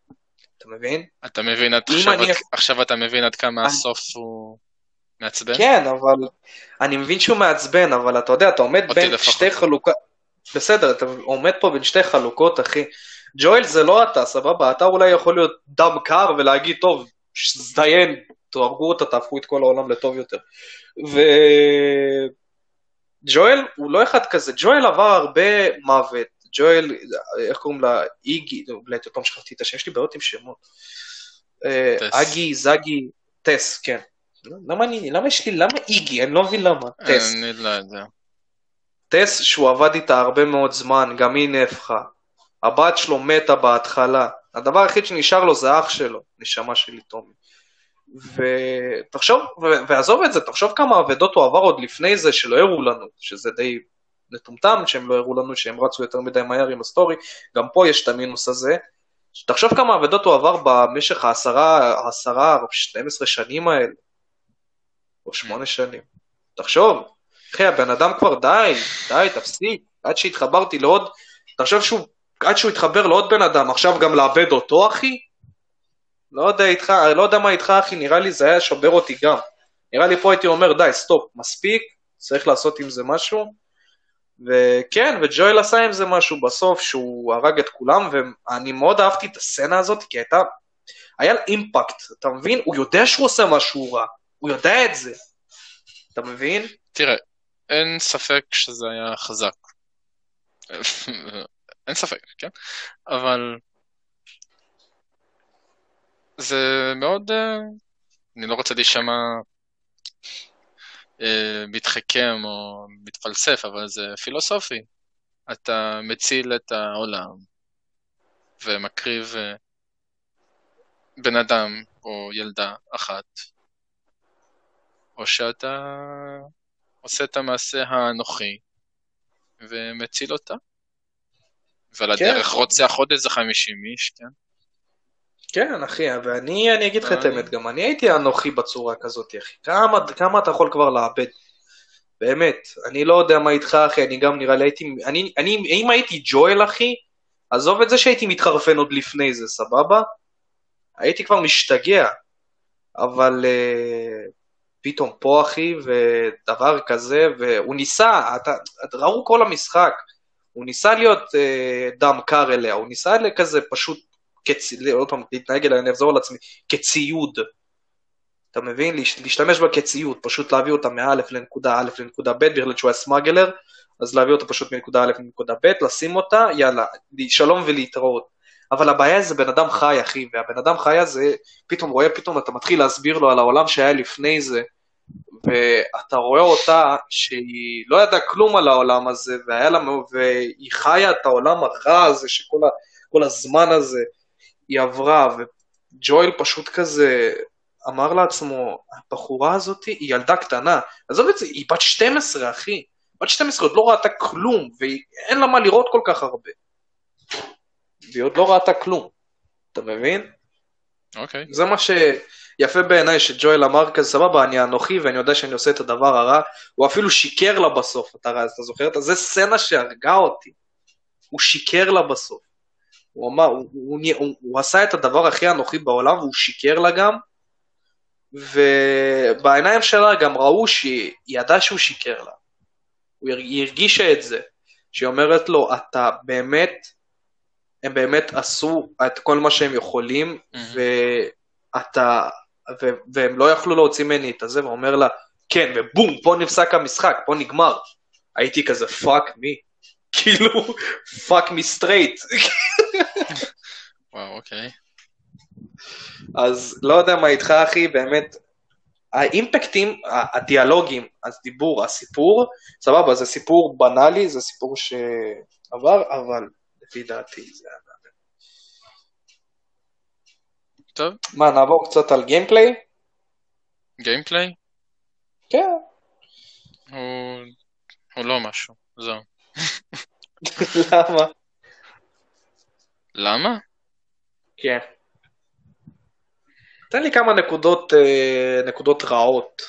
אתה מבין? אתה מבין עד אם עכשיו, אני- עכשיו אתה מבין עד כמה אני- הסוף הוא מעצבן? כן, אבל אני מבין שהוא מעצבן, אבל אתה יודע, אתה עומד בין לפחות. שתי חלוקות, בסדר, אתה עומד פה בין שתי חלוקות, אחי. ג'ואל זה לא אתה, סבבה? אתה אולי יכול להיות דם קר ולהגיד, טוב, זדיין, תהרגו אותה, תהפכו את כל העולם לטוב יותר. וג'ואל הוא לא אחד כזה, ג'ואל עבר הרבה מוות. ג'ואל, איך קוראים לה? איגי, אולי עוד פעם שכחתי את השם, יש לי בעיות עם שמות. אה. אגי, זגי, טס, כן. למה אני, למה יש לי, למה איגי? אני לא מבין למה. טס. אני לא יודע. טס שהוא עבד איתה הרבה מאוד זמן, גם היא נהפכה. הבת שלו מתה בהתחלה. הדבר היחיד שנשאר לו זה אח שלו, נשמה שלי טומי. ותחשוב, ו- ועזוב את זה, תחשוב כמה אבדות הוא עבר עוד לפני זה שלא הראו לנו, שזה די מטומטם שהם לא הראו לנו שהם רצו יותר מדי מהר עם ה story, גם פה יש את המינוס הזה. תחשוב כמה אבדות הוא עבר במשך העשרה, העשרה, 12 שנים האלה, או שמונה שנים. תחשוב, אחי, הבן אדם כבר די, די, תפסיק, עד שהתחברתי לעוד, תחשוב שהוא, עד שהוא התחבר לעוד בן אדם, עכשיו גם לאבד אותו, אחי? לא יודע איתך, לא יודע מה איתך, אחי, נראה לי זה היה שובר אותי גם. נראה לי פה הייתי אומר, די, stop, מספיק, צריך לעשות עם זה משהו. וכן, וג'ואל עשה עם זה משהו בסוף, שהוא הרג את כולם, ואני מאוד אהבתי את הסצנה הזאת, כי הייתה, היה לה impact, אתה מבין? הוא יודע שהוא עושה משהו רע, הוא יודע את זה. אתה מבין? תראה, אין ספק שזה היה חזק. אין ספק, כן? אבל זה מאוד, אה, אני לא רוצה להישמע אה, מתחכם או מתפלסף, אבל זה פילוסופי. אתה מציל את העולם ומקריב אה, בן אדם או ילדה אחת, או שאתה עושה את המעשה האנוכי ומציל אותה. ועל כן. הדרך רוצח עוד איזה 50 איש, כן? כן, אחי, ואני אני אגיד לך את אני- האמת, גם אני הייתי אנוכי בצורה כזאת, אחי. כמה, כמה אתה יכול כבר לאבד? באמת, אני לא יודע מה איתך, אחי, אני גם נראה לי הייתי... אני, אני, אם הייתי ג'ואל, אחי, עזוב את זה שהייתי מתחרפן עוד לפני זה, סבבה? הייתי כבר משתגע. אבל uh, פתאום פה, אחי, ודבר כזה, והוא ניסה, אתה, ראו כל המשחק, הוא ניסה להיות uh, דם קר אליה, הוא ניסה כזה פשוט כצ... עוד פעם, להתנהג אליה, אני אחזור על עצמי, כציוד. אתה מבין? להש- להשתמש בה כציוד, פשוט להביא אותה מא' לנקודה א' לנקודה ב', בגלל שהוא היה סמאגלר, אז להביא אותה פשוט מנקודה א' לנקודה ב', לשים אותה, יאללה, שלום ולהתראות. אבל הבעיה זה בן אדם חי, אחי, והבן אדם חי הזה, פתאום רואה, פתאום אתה מתחיל להסביר לו על העולם שהיה לפני זה, ואתה רואה אותה שהיא לא ידעה כלום על העולם הזה, והיה לה, והיא חיה את העולם הרע הזה, שכל ה, הזמן הזה היא עברה, וג'ואל פשוט כזה אמר לעצמו, הבחורה הזאת היא ילדה קטנה, עזוב את זה, היא בת 12, אחי. בת 12 עוד לא ראתה כלום, ואין לה מה לראות כל כך הרבה. והיא עוד לא ראתה כלום, אתה מבין? אוקיי. זה מה שיפה בעיניי, שג'ואל אמר כזה, סבבה, אני אנוכי ואני יודע שאני עושה את הדבר הרע, הוא אפילו שיקר לה בסוף, אתה, אתה זוכר? זה סצנה שהרגה אותי. הוא שיקר לה בסוף. הוא אמר, הוא, הוא, הוא, הוא עשה את הדבר הכי אנוכי בעולם והוא שיקר לה גם, ובעיניים שלה גם ראו שהיא ידעה שהוא שיקר לה. הוא היא הרגישה את זה, שהיא אומרת לו, אתה באמת, הם באמת עשו את כל מה שהם יכולים, Mhm. ואתה, ו, והם לא יכלו להוציא ממני את הזה, ואומר לה, כן, ובום, פה נפסק המשחק, פה נגמר. הייתי כזה, fuck me. כאילו, fuck me straight. וואו, אוקיי. אז לא יודע מה איתך, אחי, באמת, האימפקטים, הדיאלוגים, הדיבור, הסיפור, סבבה, זה סיפור בנאלי, זה סיפור שעבר, אבל לפי דעתי זה... היה- טוב, מה, נעבור קצת על גיימפליי? גיימפליי? כן. הוא... הוא לא משהו, זהו. למה? למה? כן. תן לי כמה נקודות, אה, נקודות רעות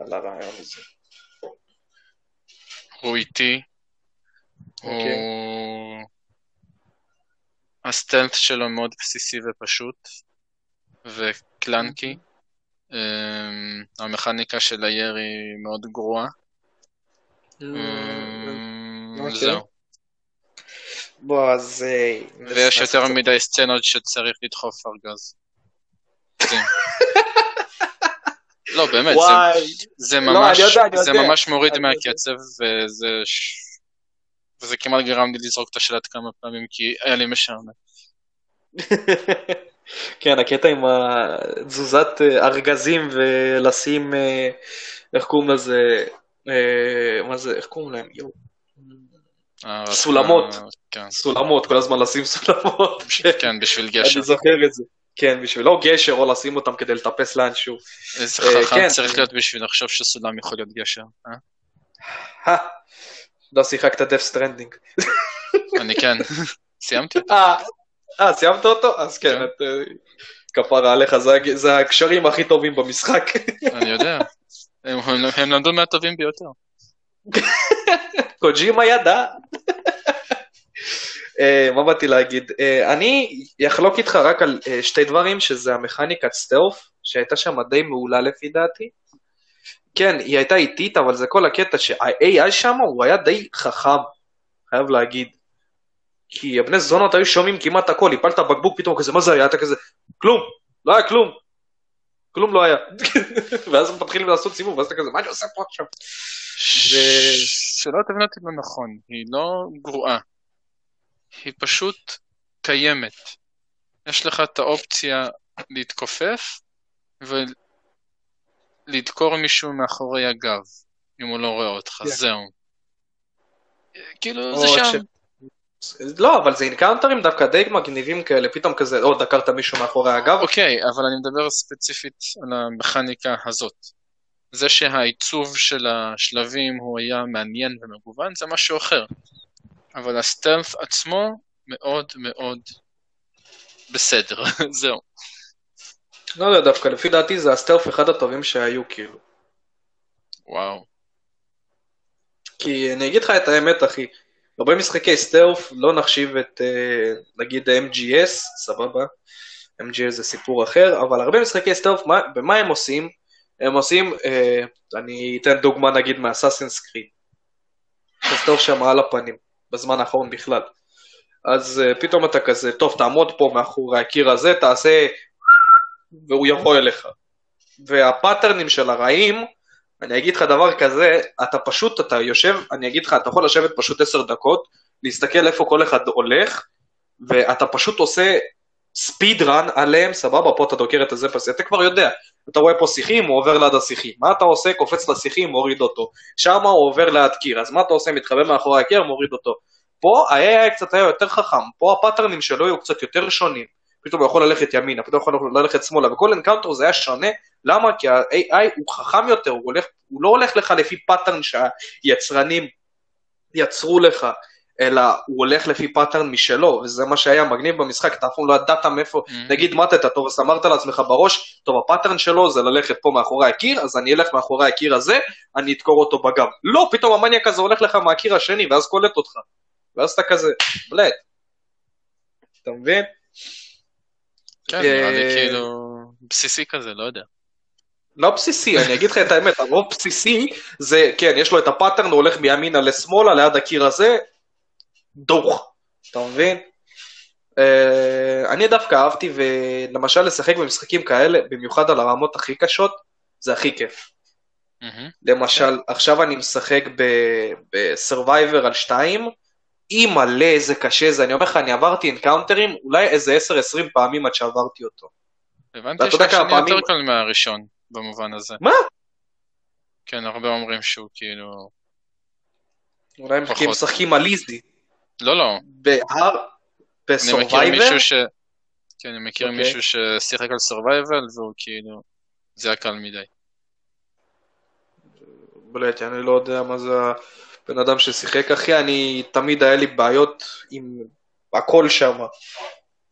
על הרעיון הזה. הוא איטי, אוקיי. הוא... הסטלט שלו מאוד בסיסי ופשוט, וקלנקי. אמ, המכניקה של הירי מאוד גרועה. אמ, אוקיי. זהו. בוא, אז... אה, ויש יותר מדי סצנות שצריך לדחוף ארגז. כן. לא, באמת, זה- לא, ממש, מוריד. מהקצב, וזה, וזה כמעט גרם לי לזרוק את השלט כמה פעמים, כי היה לי משעמם. כן, הקטע עם תזוזת אה, ארגזים ולשים, אה, איך קוראים לזה, אה, מה זה, איך קוראים להם? סולמות. כן, סולמות, כל הזמן לשים סולמות. כן, בשביל גשר. אני זוכר את זה. כן, בשביל לא גשר או לשים אותם כדי לטפס לאנשהו. איזה חכם כן. צריך להיות בשביל לחשוב שסולם יכול להיות גשר, אה? לא שיחקת Death Stranding. אני כן. סיימתי? אה, אה, סיימת אותו? אז כן, כן. אה, כפרה עליך, זה הקשרים הכי טובים במשחק. אני יודע. הם- למדו מהטובים ביותר. קוג'ימה ידע. אה, מה באתי להגיד? אני אחלוק איתך רק על שתי דברים, שזה המכניקת סטלף, שהייתה שם די מעולה לפי דעתי. כן, היא הייתה איטית, אבל זה כל הקטע שה-AI שם הוא היה די חכם, חייב להגיד. כי הבני זונות היו שומעים כמעט הכל, הפלת בקבוק פתאום כזה, מה זה היה? אתה כזה, כלום, לא היה כלום. כלום לא היה. ואז הם מתחילים לעשות סיבוב, ואז אתה כזה, מה אני עושה פה עכשיו? שלא תבין אותי לא נכון, היא לא גרועה. היא פשוט קיימת. יש לך את האופציה להתכופף ולדקור מישהו מאחורי הגב, אם הוא לא רואה אותך, כן. זהו. כאילו, זה שם. לא, אבל זה אינקאונטרים דווקא די מגניבים כאלה, פתאום כזה, או דקרת מישהו מאחורי הגב. אוקיי, אבל אני מדבר ספציפית על המכניקה הזאת. זה שהעיצוב של השלבים הוא היה מעניין ומגוון זה משהו אחר. אבל הסטלף עצמו מאוד מאוד בסדר, זהו. לא יודע, דווקא לפי דעתי זה הסטלף אחד הטובים שהיו, כאילו. וואו. כי אני אגיד לך את האמת, אחי, הרבה משחקי סטלף לא נחשיב את, אה, נגיד, ה-MGS, סבבה, MGS זה סיפור אחר, אבל הרבה משחקי סטלף, מה- במה הם עושים? הם עושים, אה, אני אתן דוגמה נגיד מאסאסינס קריד. הסטלף שם על הפנים, בזמן האחרון בכלל. אז אה, פתאום אתה כזה, טוב, תעמוד פה מאחורי הקיר הזה, תעשה... והוא יבוא אליך. והפאטרנים של הרעים, אני אגיד לך דבר כזה, אתה פשוט, אתה יושב, אני אגיד לך, אתה יכול לשבת פשוט עשר דקות, להסתכל איפה כל אחד הולך, ואתה פשוט עושה speed run עליהם, סבבה, פה אתה דוקר את הזה אתה כבר יודע, אתה רואה פה שיחים, הוא עובר ליד השיחים, מה אתה עושה? קופץ לשיחים, מוריד אותו, שם הוא עובר ליד קיר, אז מה אתה עושה? מתחבא מאחורי הקיר, מוריד אותו. פה ה-AI קצת היה יותר חכם, פה הפאטרנים שלו היו קצת יותר שונים, פתאום הוא יכול ללכת ימינה, פתאום הוא יכול ללכת שמאלה, וכל encounter זה היה שונה, למה? כי ה-AI הוא חכם יותר, הוא, הולך, הוא לא הולך לך לפי pattern שהיצרנים יצרו לך, אלא הוא הולך לפי pattern משלו, וזה מה שהיה מגניב במשחק, אתה אף פעם לא ידעת מאיפה, Mm. נגיד מתת, טוב, אז אמרת לעצמך בראש, טוב, ה pattern שלו זה ללכת פה מאחורי הקיר, אז אני אלך מאחורי הקיר הזה, אני אדקור אותו בגב. לא, פתאום המניאק הזה הולך לך מהקיר השני, ואז קולט אותך. ואז אתה כזה, בלט. אתה מבין? כן, נראה לי אה, כאילו בסיסי כזה, לא יודע. לא בסיסי, אני אגיד לך את האמת, הרוב בסיסי זה, כן, יש לו את הפאטרן, הוא הולך מימינה לשמאלה, ליד הקיר הזה, דוך, אתה מבין? Uh, אני דווקא אהבתי, ולמשל לשחק במשחקים כאלה, במיוחד על הרמות הכי קשות, זה הכי כיף. למשל, עכשיו אני משחק ב survivor על 2, אימא'לה איזה קשה זה, אני אומר לך, אני עברתי אנקאונטרים אולי איזה 10-20 פעמים עד שעברתי אותו. הבנתי שהשני כמה פעמים- יותר קל מהראשון במובן הזה. מה? כן, הרבה אומרים שהוא כאילו... אולי הם. משחקים על easy. לא, לא, ב hard, ב survivor, ש... כן, אני מכיר אוקיי. מישהו ששיחק על survival והוא כאילו... זה היה קל מדי. блядь, אני לא יודע מה זה הבן אדם ששיחק, אחי, אני, תמיד היה לי בעיות עם הכל שם.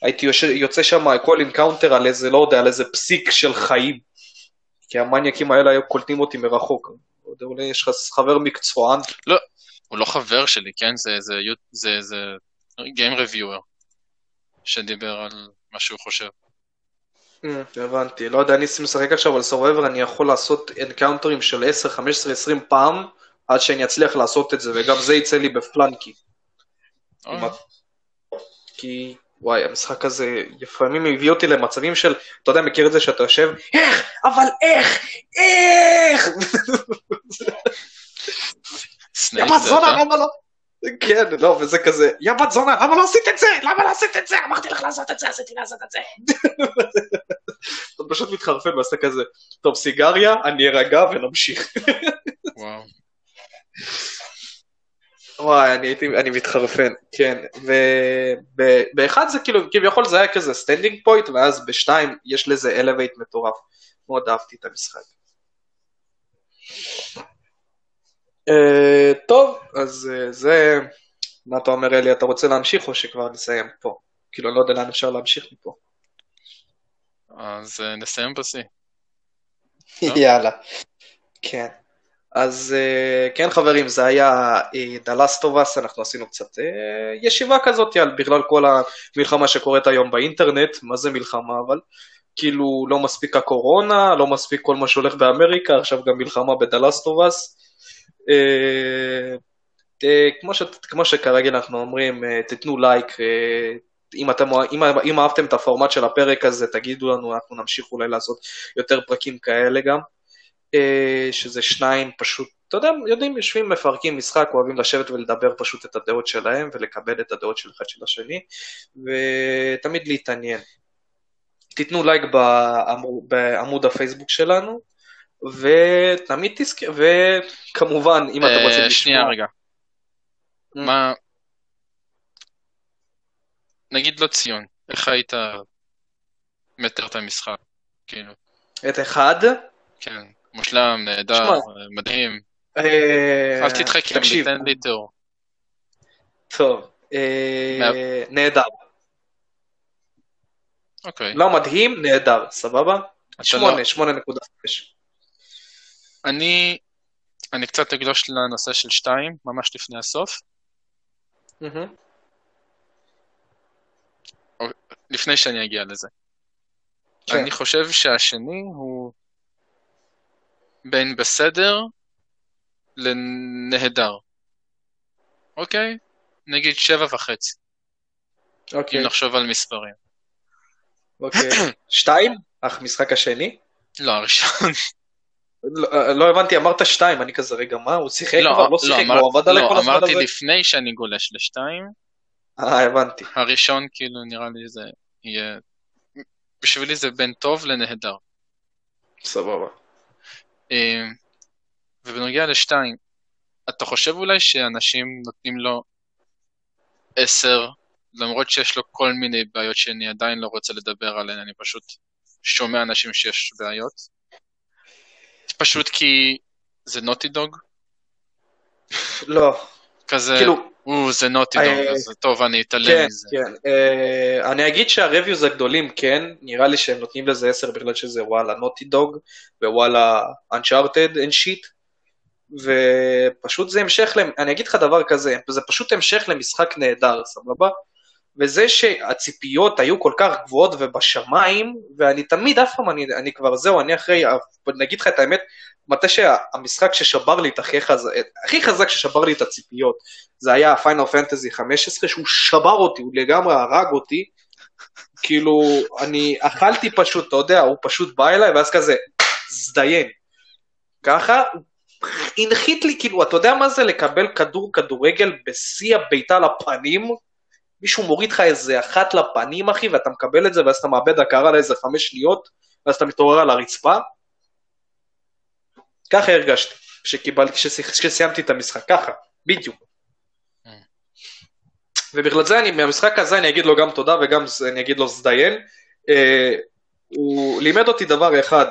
הייתי יוצא שם כל encounter על איזה, לא יודע, על איזה פסיק של חיים. כי המניאקים האלה היו קולטים אותי מרחוק. לא יודע, אולי יש לך חבר מקצוען. הוא לא חבר שלי, כן? זה, זה, זה, זה, זה Game Reviewer שדיבר על מה שהוא חושב. Mm, הבנתי, לא יודע, אני משחק עכשיו על survivor, אני יכול לעשות אנקאונטרים של 10, 15, 20 פעם, עד שאני אצליח לעשות את זה, וגם זה יצא לי בפלנקי. אוי. כי, וואי, המשחק הזה לפעמים הביא אותי למצבים של, אתה יודע, מכיר את זה שאתה יושב, איך, אבל איך, איך, יא בת זונה? למה לא? כן, לא, וזה כזה, יא בת זונה, למה לא עשית את זה? למה לא עשית את זה? אמרתי לך לעשות את זה, עשיתי לעשות את זה. אתה פשוט מתחרפן ועושה כזה, טוב, סיגריה, אני ארגע ונמשיך. וואו. וואי, אני הייתי, אני מתחרפן, כן, ובאחד זה כאילו, כביכול זה היה כזה standing point, ואז בשתיים יש לזה elevate מטורף. מאוד אהבתי את המשחק. אה, טוב, אז אה, זה, מה אתה אומר אלי, אתה רוצה להמשיך או שכבר נסיים פה? כאילו, לא יודע לאן אפשר להמשיך מפה. אז אה, נסיים בשיא. יאללה. כן. אז אה, כן חברים, זה היה of Us, אנחנו עשינו קצת אה, ישיבה כזאת על בכלל כל המלחמה שקורית היום באינטרנט, מה זה מלחמה אבל? כאילו לא מספיק הקורונה, לא מספיק כל מה שהולך באמריקה, עכשיו גם מלחמה. אה, אה, כמו, ש, כמו שכרגע אנחנו אומרים, אה, תתנו לייק, אה, אם, אתם, אם, אם אהבתם את הפורמט של הפרק הזה, תגידו לנו, אנחנו נמשיך אולי לעשות יותר פרקים כאלה גם. אה, שזה שניים פשוט, אתה יודע, יודעים, יושבים, מפרקים משחק, אוהבים לשבת ולדבר פשוט את הדעות שלהם ולקבל את הדעות של אחד של השני, ותמיד להתעניין. תיתנו לייק בעמוד, בעמוד הפייסבוק שלנו, ותמיד תזכר, וכמובן, אם אתם רוצים אה, שנייה לשמוע... רגע. Mm. מה... נגיד לא ציון, איך היית מתאר את המשחק? כאילו, את אחד, כן, מושלם, נהדר. מדהים. אה, אל תתחכם, תן לי תיאור. טוב, אה, נהדר. אוקיי. לא מדהים, נהדר, סבבה? אתה שמונה, לא- שמונה נקודה חמש. אני, אני קצת אגלוש לנושא של שתיים, ממש לפני הסוף. לפני שאני אגיע לזה. כן. אני חושב שהשני הוא בין בסדר לנהדר. אוקיי? נגיד שבע וחצי, אוקיי, אם נחשוב על מספרים. אוקיי. שתיים? אך משחק השני? לא, הראשון. לא, לא הבנתי, אמרת שתיים, אני כזה, רגע, מה, הוא שיחק לא, כבר? לא לא, שיחק, אמר- הוא עבד עליי כל לא, הזמן אמרתי הזה? לפני שאני גולש לשתיים, אה, הבנתי. הראשון כאילו נראה לי זה יהיה... בשבילי זה בין טוב לנהדר. סבבה. אה, ובנוגע לשתיים, אתה חושב אולי שאנשים נותנים לו עשר, למרות שיש לו כל מיני בעיות שאני עדיין לא רוצה לדבר עליהן, אני פשוט שומע אנשים שיש בעיות? פשוט כי זה נוטי דוג? לא, כזה, כאילו, או, זה נוטי דוג, אה, אז טוב, אני אתעלם כן, מזה. כן. אה, אני אגיד שהרוויוז הגדולים, כן, נראה לי שהם נותנים לזה עשר בגלל שזה וואלה נוטי דוג, ווואלה Uncharted and shit, ופשוט זה המשך, למ- אני אגיד לך דבר כזה, זה פשוט המשך למשחק נהדר, סבבה? וזה שהציפיות היו כל כך גבוהות ובשמיים, ואני תמיד, אף פעם, אני, אני כבר זהו, אני אחרי, נגיד לך את האמת, מתי שהמשחק ששבר לי את הכי חזק, הכי חזק ששבר לי את הציפיות, זה היה פיינל פנטזי 15, שהוא שבר אותי, הוא לגמרי הרג אותי, כאילו, אני אכלתי פשוט, אתה יודע, הוא פשוט בא אליי, ואז כזה, זדיין. ככה, הנחית לי, כאילו, אתה יודע מה זה לקבל כדור כדורגל בשיא הבעיטה לפנים? מישהו מוריד לך איזה אחת לפנים, אחי, ואתה מקבל את זה, ואז אתה מאבד הכרה לאיזה חמש שניות, ואז אתה מתעורר על הרצפה. ככה הרגשתי, כששיח- כשסיימתי את המשחק, ככה, בדיוק. Mm. ובגלל זה אני, מהמשחק הזה אני אגיד לו גם תודה וגם אני אגיד לו זדיין. אה, הוא לימד אותי דבר אחד,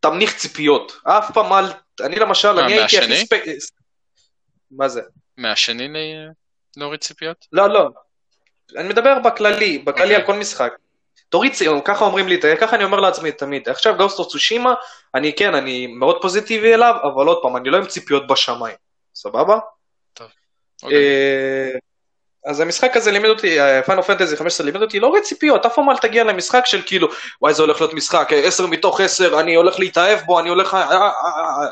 תמניח ציפיות. אף פעם אל, אני למשל, מה, אני הייתי? הכי ספק... מה זה? מהשני ל- להוריד ציפיות? לא, לא. אני מדבר בכללי, בכללי אוקיי. על כל משחק. תוריד ציון, ככה אומרים לי, ככה אני אומר לעצמי תמיד. עכשיו גוסט אוף צושימה, אני כן, אני מאוד פוזיטיבי אליו, אבל עוד פעם, אני לא עם ציפיות בשמיים. סבבה? אוקיי. אה, אז המשחק הזה לימד אותי, פיינל פנטזי 15 לימד אותי, לא רואה ציפיות, אף פעם אל תגיע למשחק של כאילו, וואי זה הולך להיות משחק, 10 מתוך 10, אני הולך להתאהב בו, אני הולך... אה, אה, אה,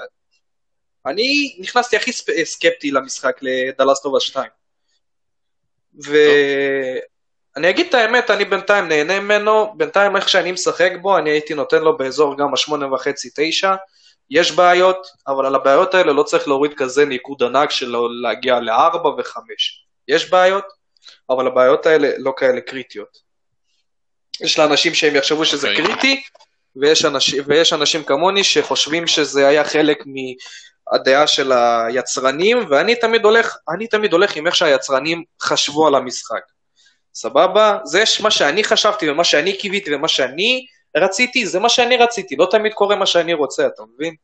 אני נכנסתי הכי סקפטי למשחק לדלסטובה 2. ואני אגיד את האמת, אני בינתיים נהנה ממנו, בינתיים איך שאני משחק בו, אני הייתי נותן לו באזור גם השמונה וחצי, תשע. יש בעיות, אבל על הבעיות האלה לא צריך להוריד כזה ניקוד ענק של להגיע לארבע וחמש. יש בעיות, אבל הבעיות האלה לא כאלה קריטיות. יש לאנשים שהם יחשבו שזה אוקיי. קריטי, ויש אנשים, ויש אנשים כמוני שחושבים שזה היה חלק מהדעה של היצרנים, ואני תמיד הולך, אני תמיד הולך עם איך שהיצרנים חשבו על המשחק. סבבה? זה מה שאני חשבתי ומה שאני קיוויתי ומה שאני רציתי, זה מה שאני רציתי, לא תמיד קורה מה שאני רוצה, אתה מבין?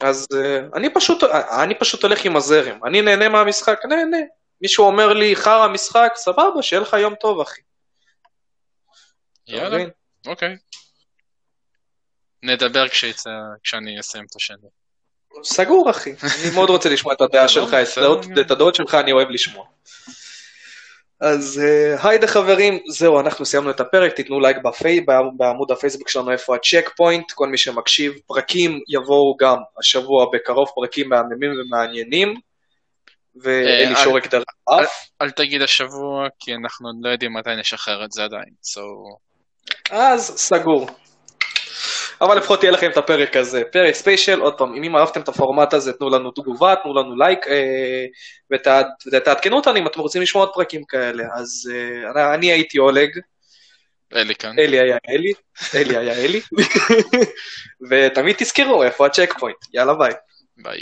אז uh, אני פשוט, אני פשוט הולך עם הזרם, אני נהנה מהמשחק, נהנה. מישהו אומר לי, חרא משחק, סבבה, שיהיה לך יום טוב, אחי. יאללה? אוקיי. נדבר כשיצא, כשאני אסיים את השני. סגור, אחי. אני מאוד רוצה לשמוע את הדעה שלך, את הדעות- שלך אני אוהב לשמוע. אז uh, היידה חברים, זהו, אנחנו סיימנו את הפרק, תיתנו לייק בפי, בעמוד- הפייסבוק שלנו איפה הצ'ק פוינט, כל מי שמקשיב, פרקים יבואו גם השבוע בקרוב, פרקים מהממים ומעניינים, ואלי אה, שורק דרך אף. אל תגיד השבוע, כי אנחנו עוד לא יודעים מתי נשחרר את זה עדיין. So, אז סגור. אבל לפחות יהיה לכם את הפרק הזה. פרק ספיישל, עוד פעם, אם אהבתם את הפורמט הזה, תנו לנו תגובה, תנו לנו לייק, אה, ות- ותעדכנו אותנו אם אתם רוצים לשמוע עוד פרקים כאלה. אז אה, אני- אני הייתי אולג, אלי כאן. אלי היה אלי, אלי היה אלי, ותמיד תזכרו איפה הצ'ק פוינט. יאללה ביי. ביי.